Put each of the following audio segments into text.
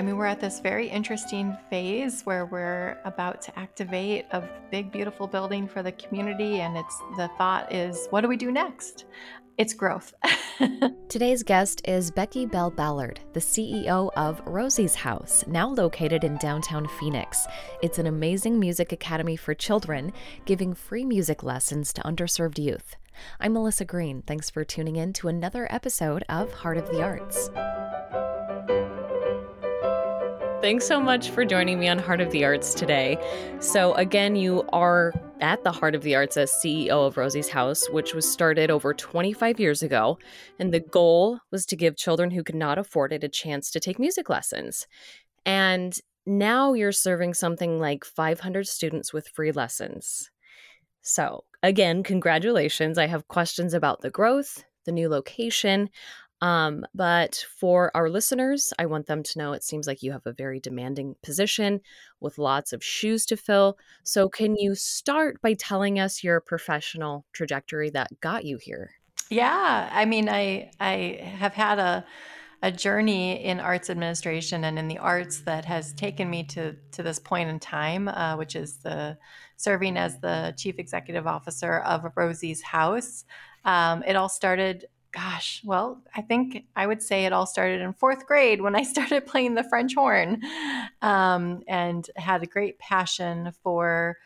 I mean, we're at this very interesting phase where we're about to activate a big, beautiful building for the community. And it's the thought is, what do we do next? It's growth. Today's guest is Becky Bell Ballard, the CEO of Rosie's House, now located in downtown Phoenix. It's an amazing music academy for children, giving free music lessons to underserved youth. I'm Melissa Green. Thanks for tuning in to another episode of Heart of the Arts. Thanks so much for joining me on Heart of the Arts today. So, again, you are at the Heart of the Arts as CEO of Rosie's House, which was started over 25 years ago. And the goal was to give children who could not afford it a chance to take music lessons. And now you're serving something like 500 students with free lessons. So, again, congratulations. I have questions about the growth, the new location, um, but for our listeners, I want them to know it seems like you have a very demanding position with lots of shoes to fill. So, can you start by telling us your professional trajectory that got you here? Yeah, I mean, I I have had a a journey in arts administration and in the arts that has taken me to to this point in time, uh, which is the serving as the chief executive officer of Rosie's House. Um, it all started gosh, well, I think I would say it all started in fourth grade when I started playing the French horn um, and had a great passion for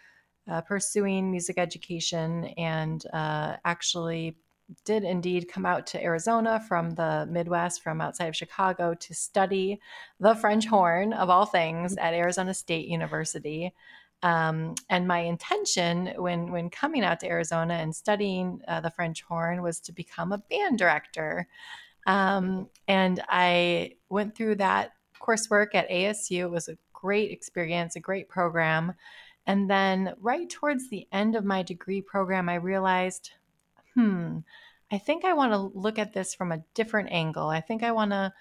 uh, pursuing music education and uh, actually did indeed come out to Arizona from the Midwest, from outside of Chicago, to study the French horn of all things at Arizona State University. Um, and my intention when when coming out to Arizona and studying uh, the French horn was to become a band director. Um, and I went through that coursework at ASU. It was a great experience, a great program. And then right towards the end of my degree program, I realized, hmm, I think I want to look at this from a different angle. I think I want to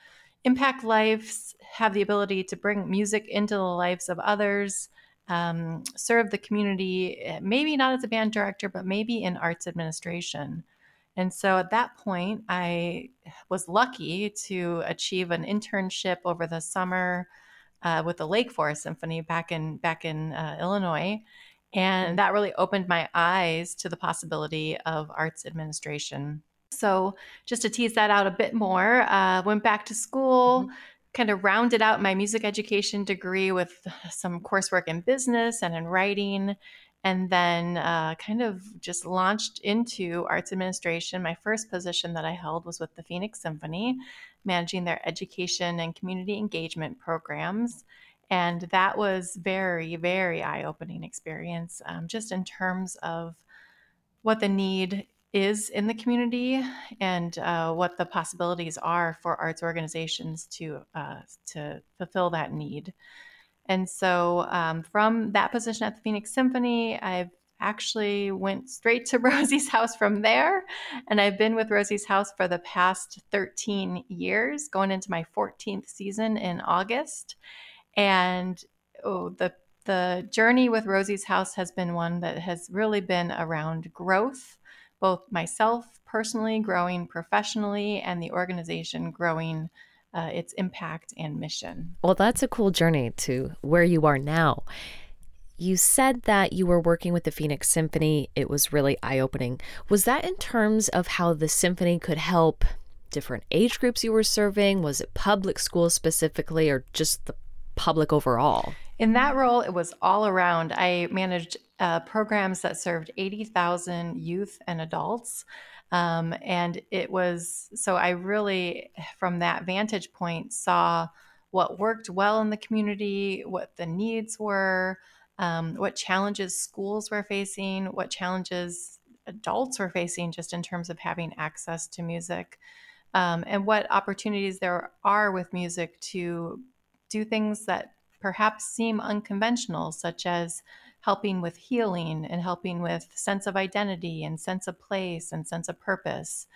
impact lives, have the ability to bring music into the lives of others, um, serve the community, eh, maybe not as a band director, but maybe in arts administration. And so at that point, I was lucky to achieve an internship over the summer uh, with the Lake Forest Symphony back in back in uh, Illinois, and that really opened my eyes to the possibility of arts administration. So just to tease that out a bit more, uh, went back to school. Mm-hmm kind of rounded out my music education degree with some coursework in business and in writing and then uh, kind of just launched into arts administration. My first position that I held was with the Phoenix Symphony, managing their education and community engagement programs. And that was very, very eye opening experience, um, just in terms of what the need is in the community and uh, what the possibilities are for arts organizations to uh, to fulfill that need. And so, um, from that position at the Phoenix Symphony, I've actually went straight to Rosie's house from there, and I've been with Rosie's house for the past 13 years, going into my 14th season in August. And oh, the the journey with Rosie's house has been one that has really been around growth both myself personally growing professionally and the organization growing uh, its impact and mission. Well, that's a cool journey to where you are now. You said that you were working with the Phoenix Symphony. It was really eye opening. Was that in terms of how the symphony could help different age groups you were serving? Was it public schools specifically, or just the public overall? In that role, it was all around. I managed uh, programs that served 80,000 youth and adults. Um, and it was so I really, from that vantage point, saw what worked well in the community, what the needs were, um, what challenges schools were facing, what challenges adults were facing just in terms of having access to music, um, and what opportunities there are with music to do things that perhaps seem unconventional, such as helping with healing and helping with sense of identity and sense of place and sense of purpose.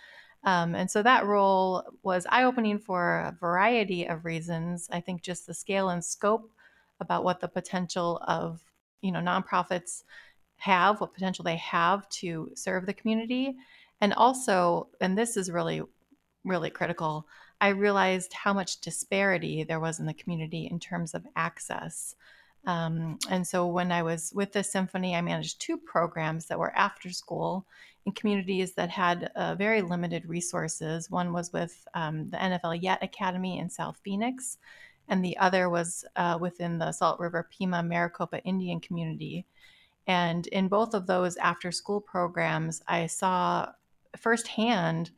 Um, and so that role was eye opening for a variety of reasons. I think just the scale and scope about what the potential of you know nonprofits have, what potential they have to serve the community, and also, and this is really really critical. I realized how much disparity there was in the community in terms of access. Um, and so when I was with the symphony, I managed two programs that were after school in communities that had uh, very limited resources. One was with um, the NFL Yet Academy in South Phoenix, and the other was uh, within the Salt River Pima Maricopa Indian community. And in both of those after school programs, I saw firsthand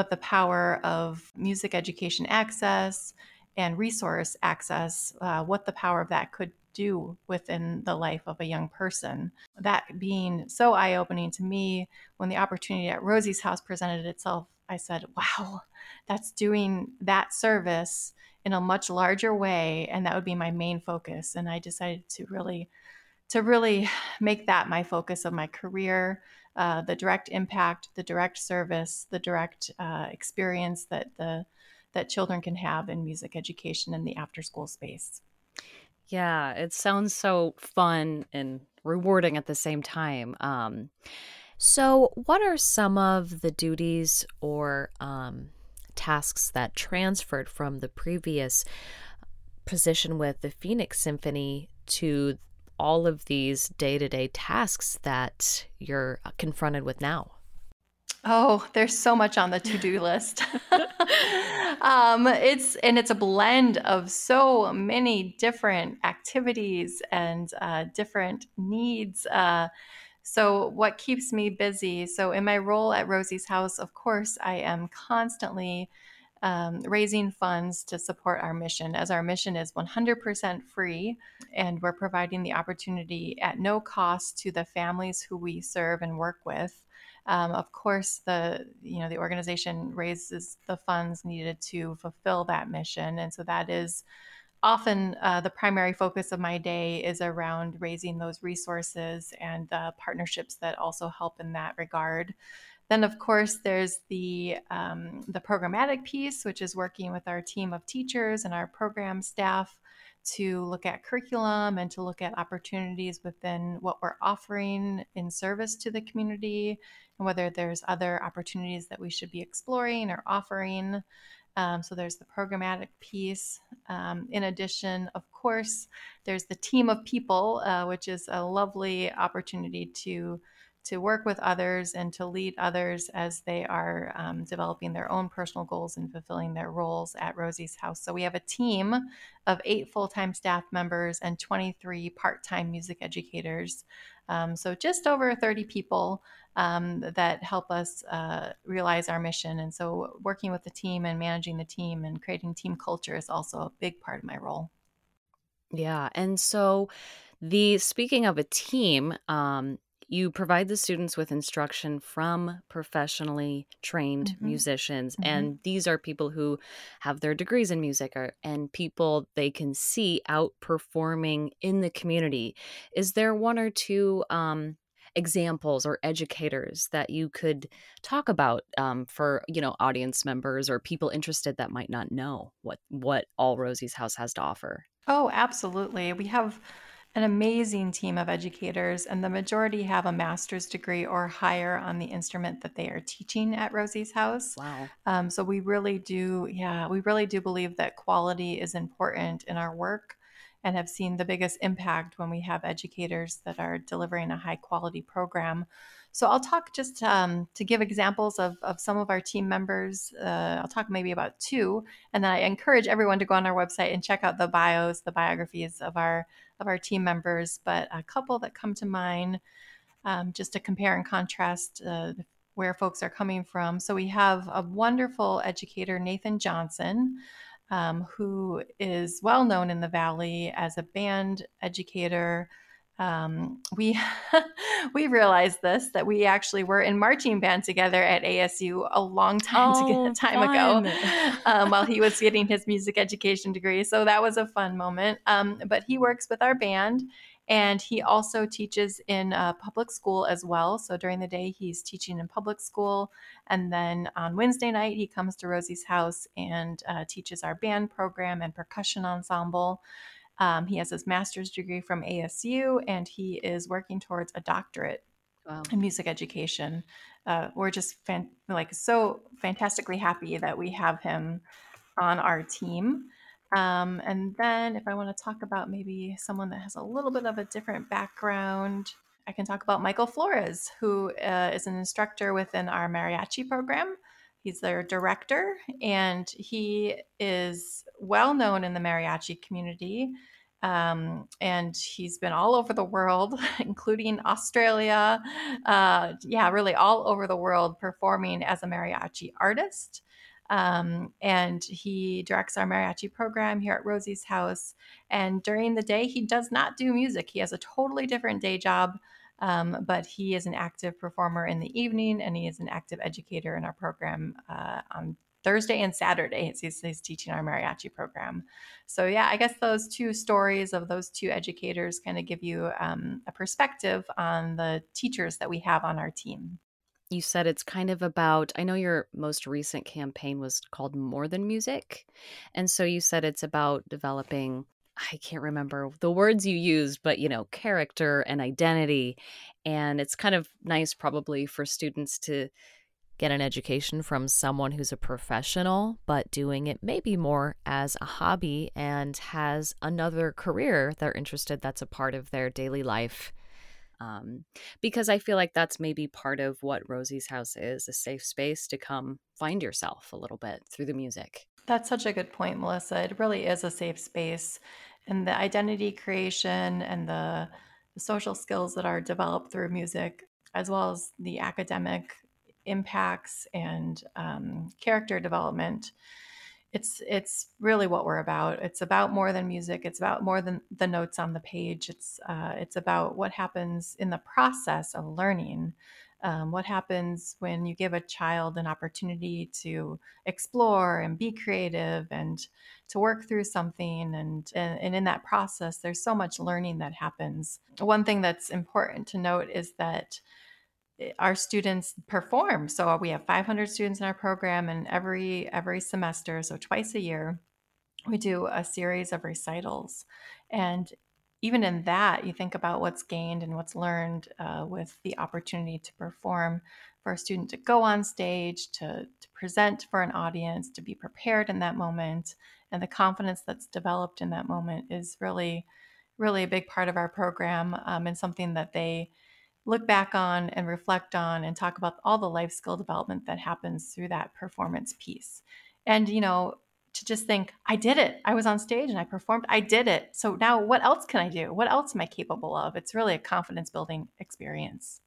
what the power of music education access and resource access, uh, what the power of that could do within the life of a young person. That being so eye opening to me, when the opportunity at Rosie's house presented itself, I said, wow, that's doing that service in a much larger way. And that would be my main focus. And I decided to really to really make that my focus of my career uh, the direct impact the direct service the direct uh, experience that the that children can have in music education in the after school space. Yeah it sounds so fun and rewarding at the same time. Um, so what are some of the duties or um, tasks that transferred from the previous position with the phoenix symphony to all of these day to day tasks that you're confronted with now? Oh, there's so much on the to do list. um, it's and it's a blend of so many different activities and uh, different needs. Uh, so, what keeps me busy? So, in my role at Rosie's House, of course, I am constantly um, raising funds to support our mission, as our mission is 100% free, and we're providing the opportunity at no cost to the families who we serve and work with. Um, of course, the you know the organization raises the funds needed to fulfill that mission, and so that is often uh, the primary focus of my day is around raising those resources and uh, partnerships that also help in that regard. Then, of course, there's the um, the programmatic piece, which is working with our team of teachers and our program staff to look at curriculum and to look at opportunities within what we're offering in service to the community, and whether there's other opportunities that we should be exploring or offering. Um, so there's the programmatic piece. Um, in addition, of course, there's the team of people, uh, which is a lovely opportunity to to work with others and to lead others as they are um, developing their own personal goals and fulfilling their roles at Rosie's house. So we have a team of eight full time staff members and 23 part time music educators. Um, so just over 30 people um, that help us uh, realize our mission. And so working with the team and managing the team and creating team culture is also a big part of my role. Yeah. And so the speaking of a team, um, you provide the students with instruction from professionally trained mm-hmm. musicians mm-hmm. and these are people who have their degrees in music or, and people they can see outperforming in the community is there one or two um, examples or educators that you could talk about um, for you know audience members or people interested that might not know what what all rosie's house has to offer oh absolutely we have an amazing team of educators, and the majority have a master's degree or higher on the instrument that they are teaching at Rosie's house. Wow. Um, so we really do, yeah, we really do believe that quality is important in our work and have seen the biggest impact when we have educators that are delivering a high quality program. So I'll talk just um, to give examples of, of some of our team members. Uh, I'll talk maybe about two, and then I encourage everyone to go on our website and check out the bios, the biographies of our of our team members. But a couple that come to mind, um, just to compare and contrast uh, where folks are coming from. So we have a wonderful educator, Nathan Johnson. Um, who is well known in the Valley as a band educator, um, we we realized this that we actually were in marching band together at ASU a long time oh, to time fun. ago um, while he was getting his music education degree. So that was a fun moment. Um, but he works with our band. And he also teaches in uh, public school as well. So during the day, he's teaching in public school. And then on Wednesday night, he comes to Rosie's house and uh, teaches our band program and percussion ensemble. Um, he has his master's degree from ASU and he is working towards a doctorate wow. in music education. Uh, we're just fan- like so fantastically happy that we have him on our team. Um, and then, if I want to talk about maybe someone that has a little bit of a different background, I can talk about Michael Flores, who uh, is an instructor within our mariachi program. He's their director, and he is well known in the mariachi community. Um, and he's been all over the world, including Australia. Uh, yeah, really all over the world performing as a mariachi artist. Um, and he directs our mariachi program here at Rosie's house. And during the day, he does not do music. He has a totally different day job, um, but he is an active performer in the evening and he is an active educator in our program uh, on Thursday and Saturday. He's, he's, teaching our mariachi program. So, yeah, I guess those two stories of those two educators kind of give you um, a perspective on the teachers that we have on our team you said it's kind of about i know your most recent campaign was called more than music and so you said it's about developing i can't remember the words you used but you know character and identity and it's kind of nice probably for students to get an education from someone who's a professional but doing it maybe more as a hobby and has another career they're interested that's a part of their daily life um, because I feel like that's maybe part of what Rosie's House is a safe space to come find yourself a little bit through the music. That's such a good point, Melissa. It really is a safe space. And the identity creation and the, the social skills that are developed through music, as well as the academic impacts and um, character development, it's it's really what we're about. It's about more than music. It's about more than the notes on the page. It's uh, it's about what happens in the process of learning. Um, what happens when you give a child an opportunity to explore and be creative and to work through something and, and, and in that process there's so much learning that happens one thing that's important to note is that our students perform. So we have 500 students in our program, and every every semester, so twice a year, we do a series of recitals. And even in that, you think about what's gained and what's learned uh, with the opportunity to perform for a student to go on stage, to, to present for an audience, to be prepared in that moment, and the confidence that's developed in that moment is really, really a big part of our program um, and something that they look back on and reflect on and talk about all the life skill development that happens through that performance piece. And, you know, to just think, I did it. I was on stage and I performed. I did it. So now what else can I do? What else am I capable of? It's really a confidence building experience.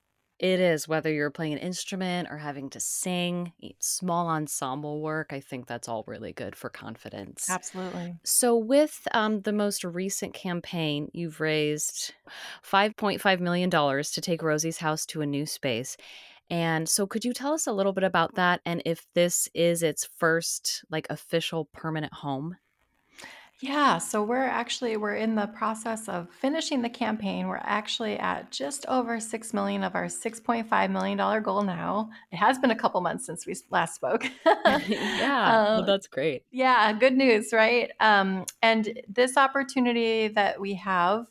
It is whether you're playing an instrument or having to sing, small ensemble work. I think that's all really good for confidence. Absolutely. So, with um, the most recent campaign, you've raised $5.5 million to take Rosie's house to a new space. And so, could you tell us a little bit about that and if this is its first like official permanent home? Yeah, so we're actually we're in the process of finishing the campaign. We're actually at just over 6 million of our 6.5 million dollar goal now. It has been a couple months since we last spoke. yeah, well, uh, that's great. Yeah, good news, right? Um, and this opportunity that we have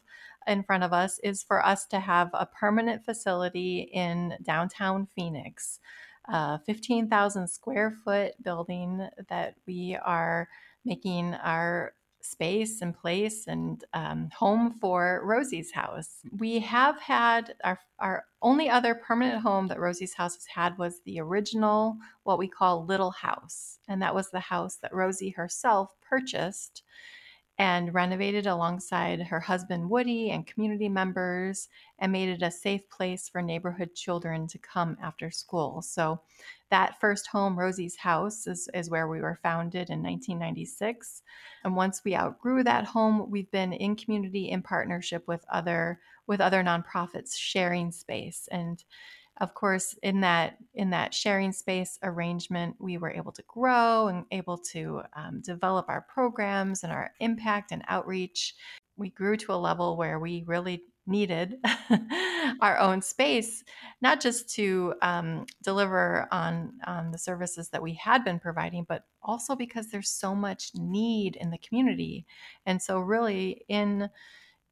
in front of us is for us to have a permanent facility in downtown Phoenix, a 15,000 square foot building that we are making our space and place and um, home for Rosie's house. We have had our, our only other permanent home that Rosie's house has had was the original, what we call Little House. And that was the house that Rosie herself purchased and renovated alongside her husband Woody and community members and made it a safe place for neighborhood children to come after school. So, that first home, Rosie's House, is, is where we were founded in 1996. And once we outgrew that home, we've been in community in partnership with other with other nonprofits sharing space and of course in that in that sharing space arrangement we were able to grow and able to um, develop our programs and our impact and outreach. We grew to a level where we really needed our own space not just to um, deliver on on the services that we had been providing but also because there's so much need in the community. And so really in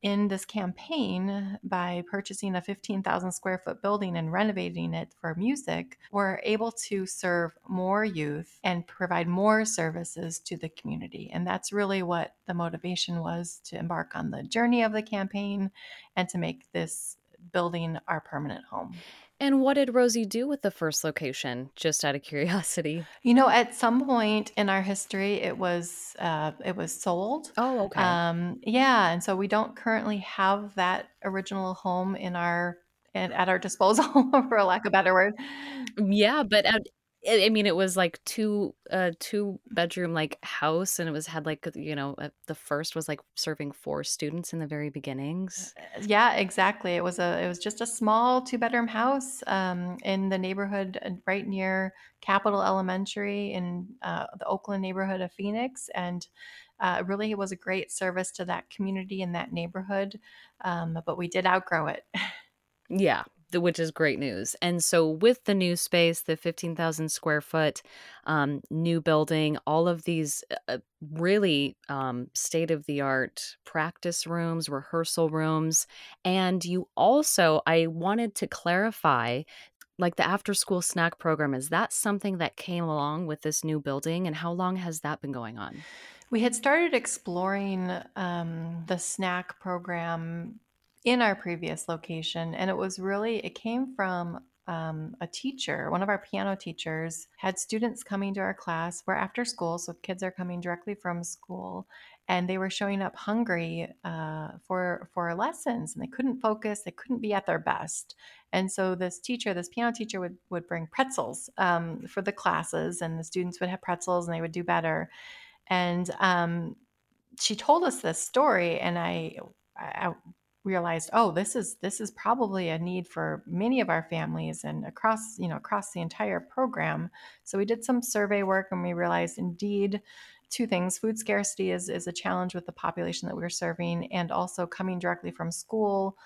in this campaign, by purchasing a 15,000 square foot building and renovating it for music, we're able to serve more youth and provide more services to the community. And that's really what the motivation was to embark on the journey of the campaign and to make this building our permanent home. And what did Rosie do with the first location? Just out of curiosity. You know, at some point in our history, it was uh, it was sold. Oh, okay. Um, yeah, and so we don't currently have that original home in our and at our disposal, for lack of a better word. Yeah, but at, I mean, it was like two, uh, two bedroom like house, and it was had like you know uh, the first was like serving four students in the very beginnings. Uh, yeah, exactly. It was a it was just a small two bedroom house um, in the neighborhood uh, right near Capitol Elementary in uh, the Oakland neighborhood of Phoenix, and uh, really it was a great service to that community in that neighborhood. Um, but we did outgrow it. yeah, which is great news. And so, with the new space, the 15,000 square foot um, new building, all of these uh, really um, state of the art practice rooms, rehearsal rooms. And you also, I wanted to clarify like the after school snack program, is that something that came along with this new building? And how long has that been going on? We had started exploring um, the snack program in our previous location. And it was really, it came from um, a teacher, one of our piano teachers, had students coming to our class. We're after school, so kids are coming directly from school, and they were showing up hungry uh, for for lessons, and they couldn't focus. They couldn't be at their best. And so this teacher, this piano teacher, would would bring pretzels um, for the classes, and the students would have pretzels, and they would do better. And um, she told us this story, and I, I realized oh this is this is probably a need for many of our families and across you know across the entire program. So we did some survey work and we realized indeed two things. Food scarcity is is a challenge with the population that we're serving and also coming directly from school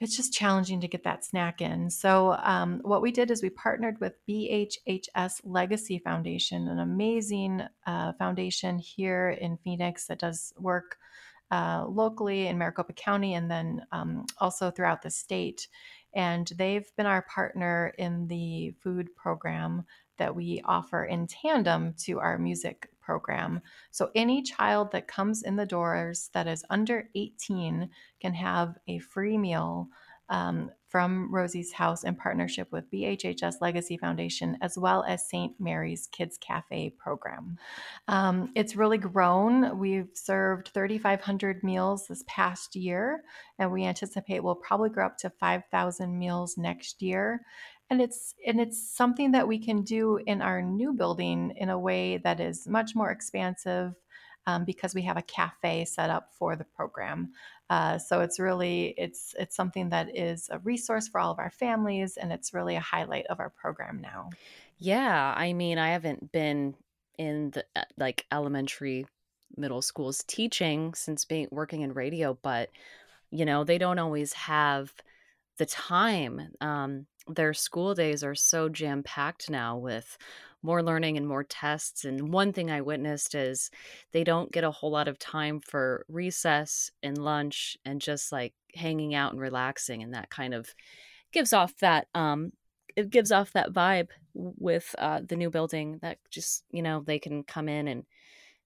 it's just challenging to get that snack in. So um, what we did is we partnered with bhhs legacy foundation an amazing uh, foundation here in phoenix that does work uh, locally in Maricopa County and then um, also throughout the state. And they've been our partner in the food program that we offer in tandem to our music program. So any child that comes in the doors that is under 18 can have a free meal um, from Rosie's House in partnership with BHHS Legacy Foundation, as well as St. Mary's Kids Cafe program. Um, it's really grown. We've served 3,500 meals this past year, and we anticipate we'll probably grow up to 5,000 meals next year. And it's and it's something that we can do in our new building in a way that is much more expansive um, because we have a cafe set up for the program. Uh, so it's really it's it's something that is a resource for all of our families, and it's really a highlight of our program now. Yeah, I mean, I haven't been in the uh, like elementary, middle schools teaching since being working in radio, but you know they don't always have the time. Um, their school days are so jam packed now with more learning and more tests. And one thing I witnessed is they don't get a whole lot of time for recess and lunch and just like hanging out and relaxing. And that kind of gives off that, um, it gives off that vibe with uh, the new building that just, you know, they can come in and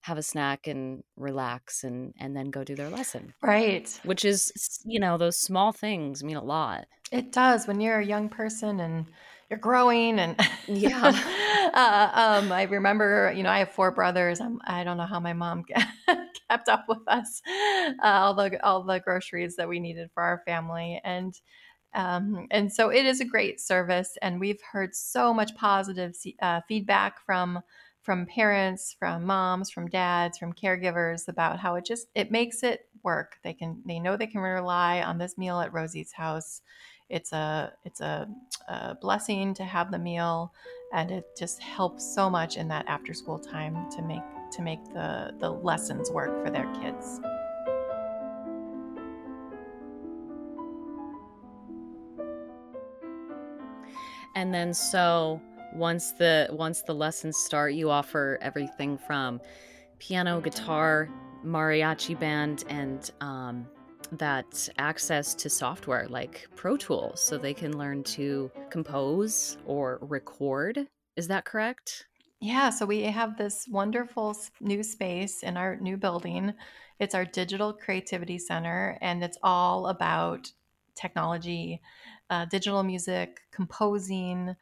have a snack and relax and and then go do their lesson. Right. Which is you know those small things mean a lot. It does when you're a young person and you're growing and yeah. Uh, um, i remember you know i have four brothers. I'm, i don't know how my mom kept up with us uh, all the all the groceries that we needed for our family. And um, and so it is a great service. And we've heard so much positive uh, feedback from from parents from moms from dads from caregivers about how it just it makes it work they can they know they can rely on this meal at rosie's house it's a it's a, a blessing to have the meal, and it just helps so much in that after school time to make to make the the lessons work for their kids. And then so once the once the lessons start, you offer everything from piano, guitar, mariachi band, and um, that access to software like Pro Tools so they can learn to compose or record. Is that correct? Yeah, so we have this wonderful new space in our new building. It's our Digital Creativity Center, and it's all about technology, uh, digital music, composing,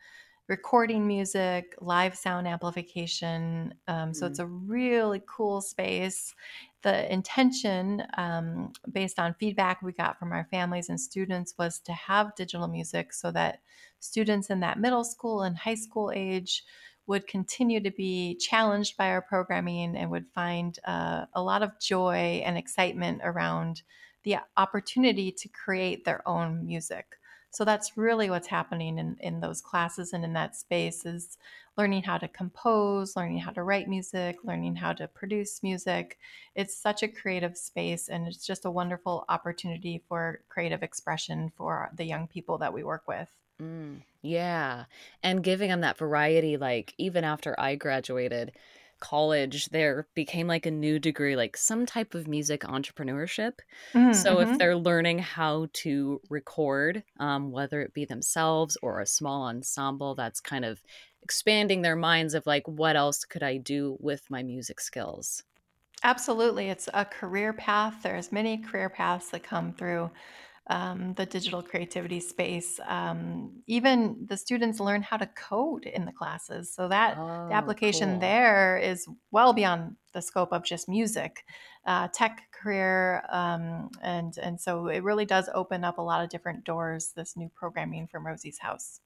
recording music, live sound amplification. Um, so mm. it's a really cool space. The intention, um, based on feedback we got from our families and students, was to have digital music so that students in that middle school and high school age would continue to be challenged by our programming and would find uh, a lot of joy and excitement around the opportunity to create their own music. So that's really what's happening in, in those classes and in that space is learning how to compose, learning how to write music, learning how to produce music. It's such a creative space and it's just a wonderful opportunity for creative expression for the young people that we work with. Mm, yeah. And giving them that variety, like even after I graduated college, there became like a new degree, like some type of music entrepreneurship. Mm, so mm-hmm. if they're learning how to record, um, whether it be themselves or a small ensemble, that's kind of expanding their minds of like, what else could I do with my music skills? Absolutely. It's a career path. There's many career paths that come through um, the digital creativity space. Um, even the students learn how to code in the classes. So that oh, the application cool. there is well beyond the scope of just music, uh, tech career, um, and and so it really does open up a lot of different doors. This new programming from Rosie's House.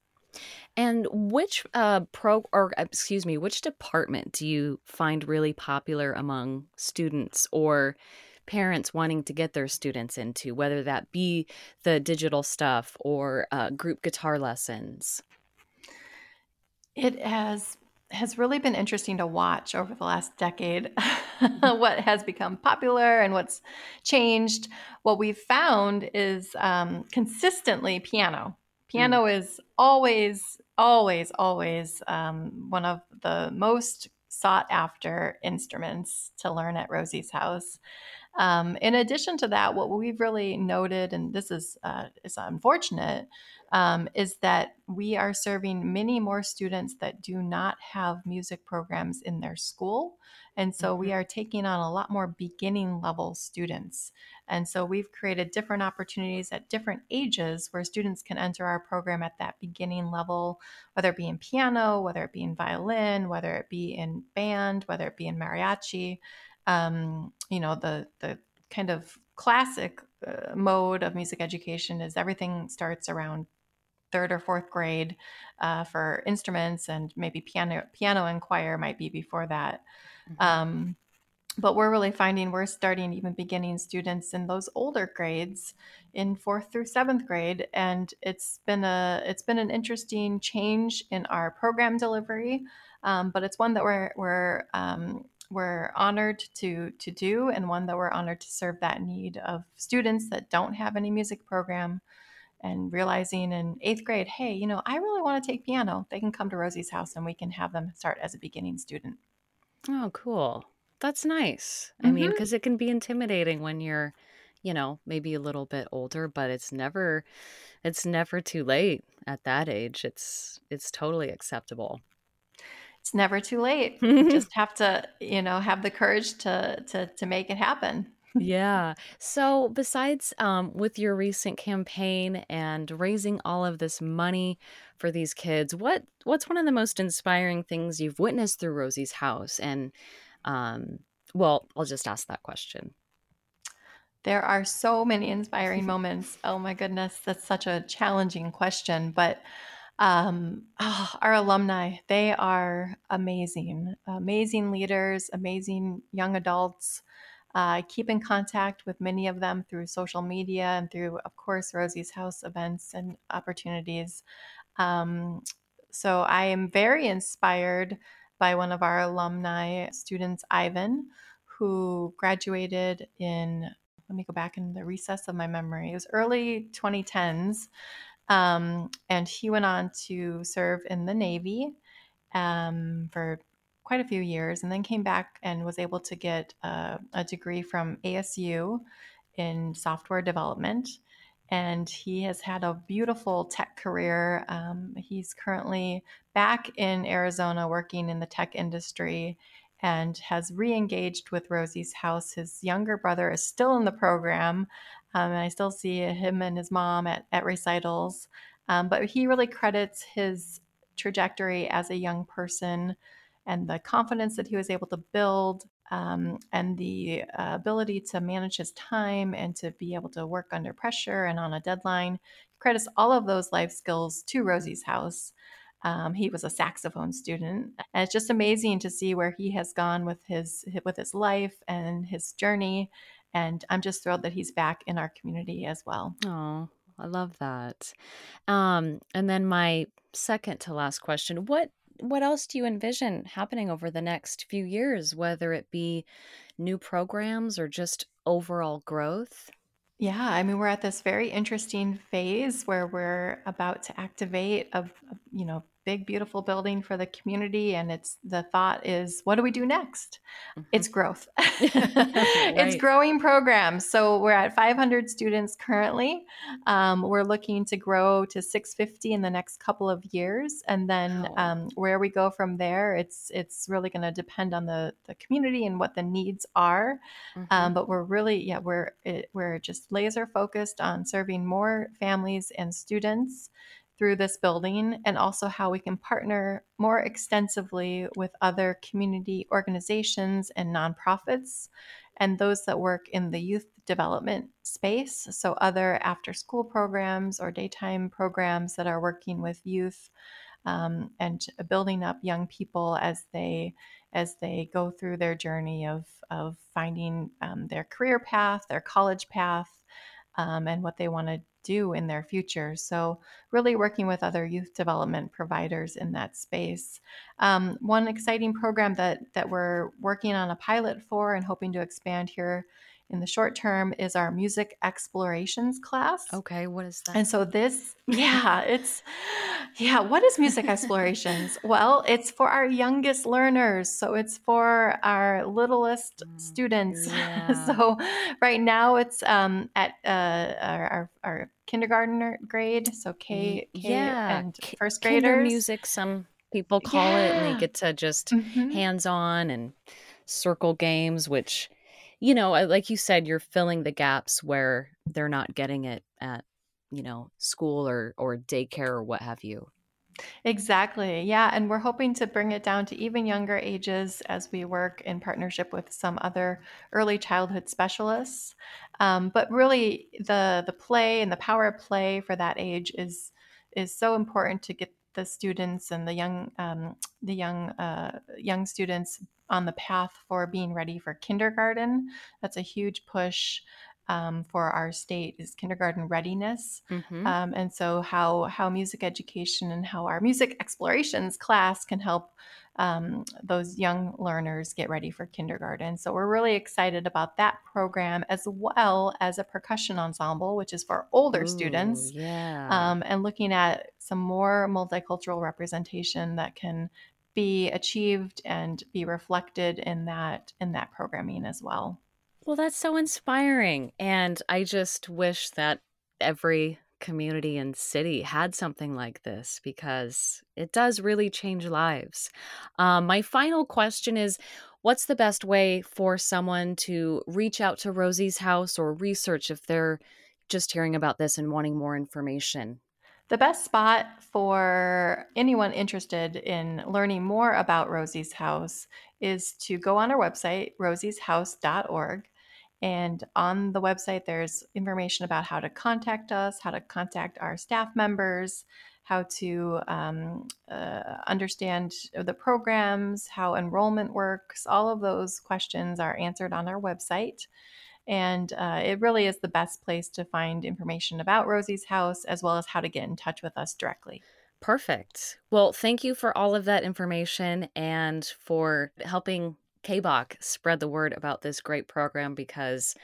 And which uh, pro or excuse me, which department do you find really popular among students or parents wanting to get their students into, whether that be the digital stuff or uh, group guitar lessons? It has has really been interesting to watch over the last decade mm-hmm. what has become popular and what's changed. What we've found is um, consistently piano. Piano mm. is always, always, always um, one of the most sought after instruments to learn at Rosie's house. Um, in addition to that, what we've really noted, and this is uh, is unfortunate, um, is that we are serving many more students that do not have music programs in their school. And so mm-hmm. we are taking on a lot more beginning level students. And so we've created different opportunities at different ages where students can enter our program at that beginning level, whether it be in piano, whether it be in violin, whether it be in band, whether it be in mariachi um, you know the the kind of classic uh, mode of music education is everything starts around third or fourth grade uh, for instruments and maybe piano piano and choir might be before that mm-hmm. um, but we're really finding we're starting even beginning students in those older grades in fourth through seventh grade and it's been a it's been an interesting change in our program delivery um, but it's one that we're we're um, we're honored to to do and one that we're honored to serve that need of students that don't have any music program and realizing in eighth grade hey you know i really want to take piano. They can come to rosie's house and we can have them start as a beginning student. Oh cool. That's nice. Mm-hmm. i mean because mm-hmm. it can be intimidating when you're you know maybe a little bit older but it's never it's never too late at that age. It's it's totally acceptable it's never too late. you just have to, you know, have the courage to to to make it happen. yeah. So besides um, with your recent campaign and raising all of this money for these kids, what what's one of the most inspiring things you've witnessed through Rosie's house? And um, well, I'll just ask that question. There are so many inspiring moments. Oh my goodness, that's such a challenging question, but um, oh, our alumni, they are amazing, amazing leaders, amazing young adults. Uh, keep in contact with many of them through social media and through, of course, Rosie's House events and opportunities. Um, so I am very inspired by one of our alumni students, Ivan, who graduated in, let me go back in the recess of my memory, it was early 2010s. Um, and he went on to serve in the Navy um, for quite a few years and then came back and was able to get uh, a degree from ASU in software development. And he has had a beautiful tech career. Um, he's currently back in Arizona working in the tech industry and has re engaged with Rosie's House. His younger brother is still in the program, um, and I still see him and his mom at, at recitals. Um, but he really credits his trajectory as a young person and the confidence that he was able to build um, and the uh, ability to manage his time and to be able to work under pressure and on a deadline. He credits all of those life skills to Rosie's House. Um, he was a saxophone student, and it's just amazing to see where he has gone with his with his life and his journey. And I'm just thrilled that he's back in our community as well. Oh, I love that. Um, and then my second to last question: what what else do you envision happening over the next few years, whether it be new programs or just overall growth? Yeah, I mean, we're at this very interesting phase where we're about to activate a, a you know big beautiful building for the community and it's the thought is what do we do next mm-hmm. it's growth right. it's growing programs so we're at 500 students currently um, we're looking to grow to 650 in the next couple of years and then um, where we go from there it's it's really going to depend on the the community and what the needs are um, mm-hmm. um, but we're really yeah we're it, we're just laser focused on serving more families and students through this building and also how we can partner more extensively with other community organizations and nonprofits and those that work in the youth development space. So, other after school programs or daytime programs that are working with youth um, and building up young people as they as they go through their journey of, of finding um, their career path, their college path, um, and what they want to do in their future. So, really working with other youth development providers in that space. Um, one exciting program that that we're working on a pilot for and hoping to expand here in the short term is our music explorations class. Okay, what is that? And so this, yeah, it's yeah, what is music explorations? well, it's for our youngest learners. So it's for our littlest mm, students. Yeah. so right now it's um, at uh, our, our, our kindergarten grade, so K, K yeah. and first graders. Kinder music, some people call yeah. it, and they get to just mm-hmm. hands on and circle games, which you know, like you said, you're filling the gaps where they're not getting it at, you know, school or or daycare or what have you. Exactly. Yeah. And we're hoping to bring it down to even younger ages as we work in partnership with some other early childhood specialists. Um, but really, the the play and the power of play for that age is is so important to get the students and the young um, the young uh, young students on the path for being ready for kindergarten. That's a huge push um, for our state is kindergarten readiness, mm-hmm. um, and so how how music education and how our music explorations class can help um, those young learners get ready for kindergarten. So we're really excited about that program as well as a percussion ensemble, which is for older Ooh, students, yeah. Um, and looking at some more multicultural representation that can be achieved and be reflected in that in that programming as well. Well, that's so inspiring and I just wish that every community and city had something like this because it does really change lives. Um, my final question is What's the best way for someone to reach out to Rosie's house or research if they're just hearing about this and wanting more information? The best spot for anyone interested in learning more about Rosie's House is to go on our website, rosieshouse.org. And on the website, there's information about how to contact us, how to contact our staff members, how to um, uh, understand the programs, how enrollment works. All of those questions are answered on our website. And uh, it really is the best place to find information about Rosie's house as well as how to get in touch with us directly. Perfect. Well, thank you for all of that information and for helping KBOC spread the word about this great program because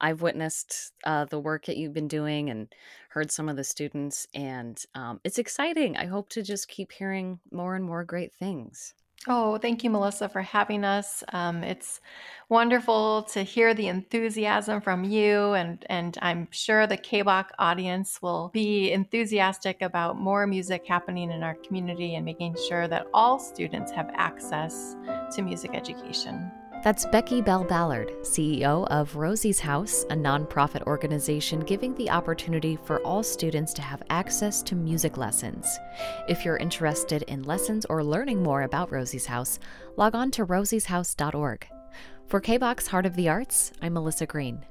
I've witnessed uh, the work that you've been doing and heard some of the students, and um, it's exciting. I hope to just keep hearing more and more great things. Oh, thank you, Melissa, for having us. Um, it's wonderful to hear the enthusiasm from you, and, and I'm sure the KBOC audience will be enthusiastic about more music happening in our community and making sure that all students have access to music education. That's Becky Bell Ballard, CEO of Rosie's House, a nonprofit organization giving the opportunity for all students to have access to music lessons. If you're interested in lessons or learning more about Rosie's House, log on to rosieshouse.org. For KBOX Heart of the Arts, I'm Melissa Green.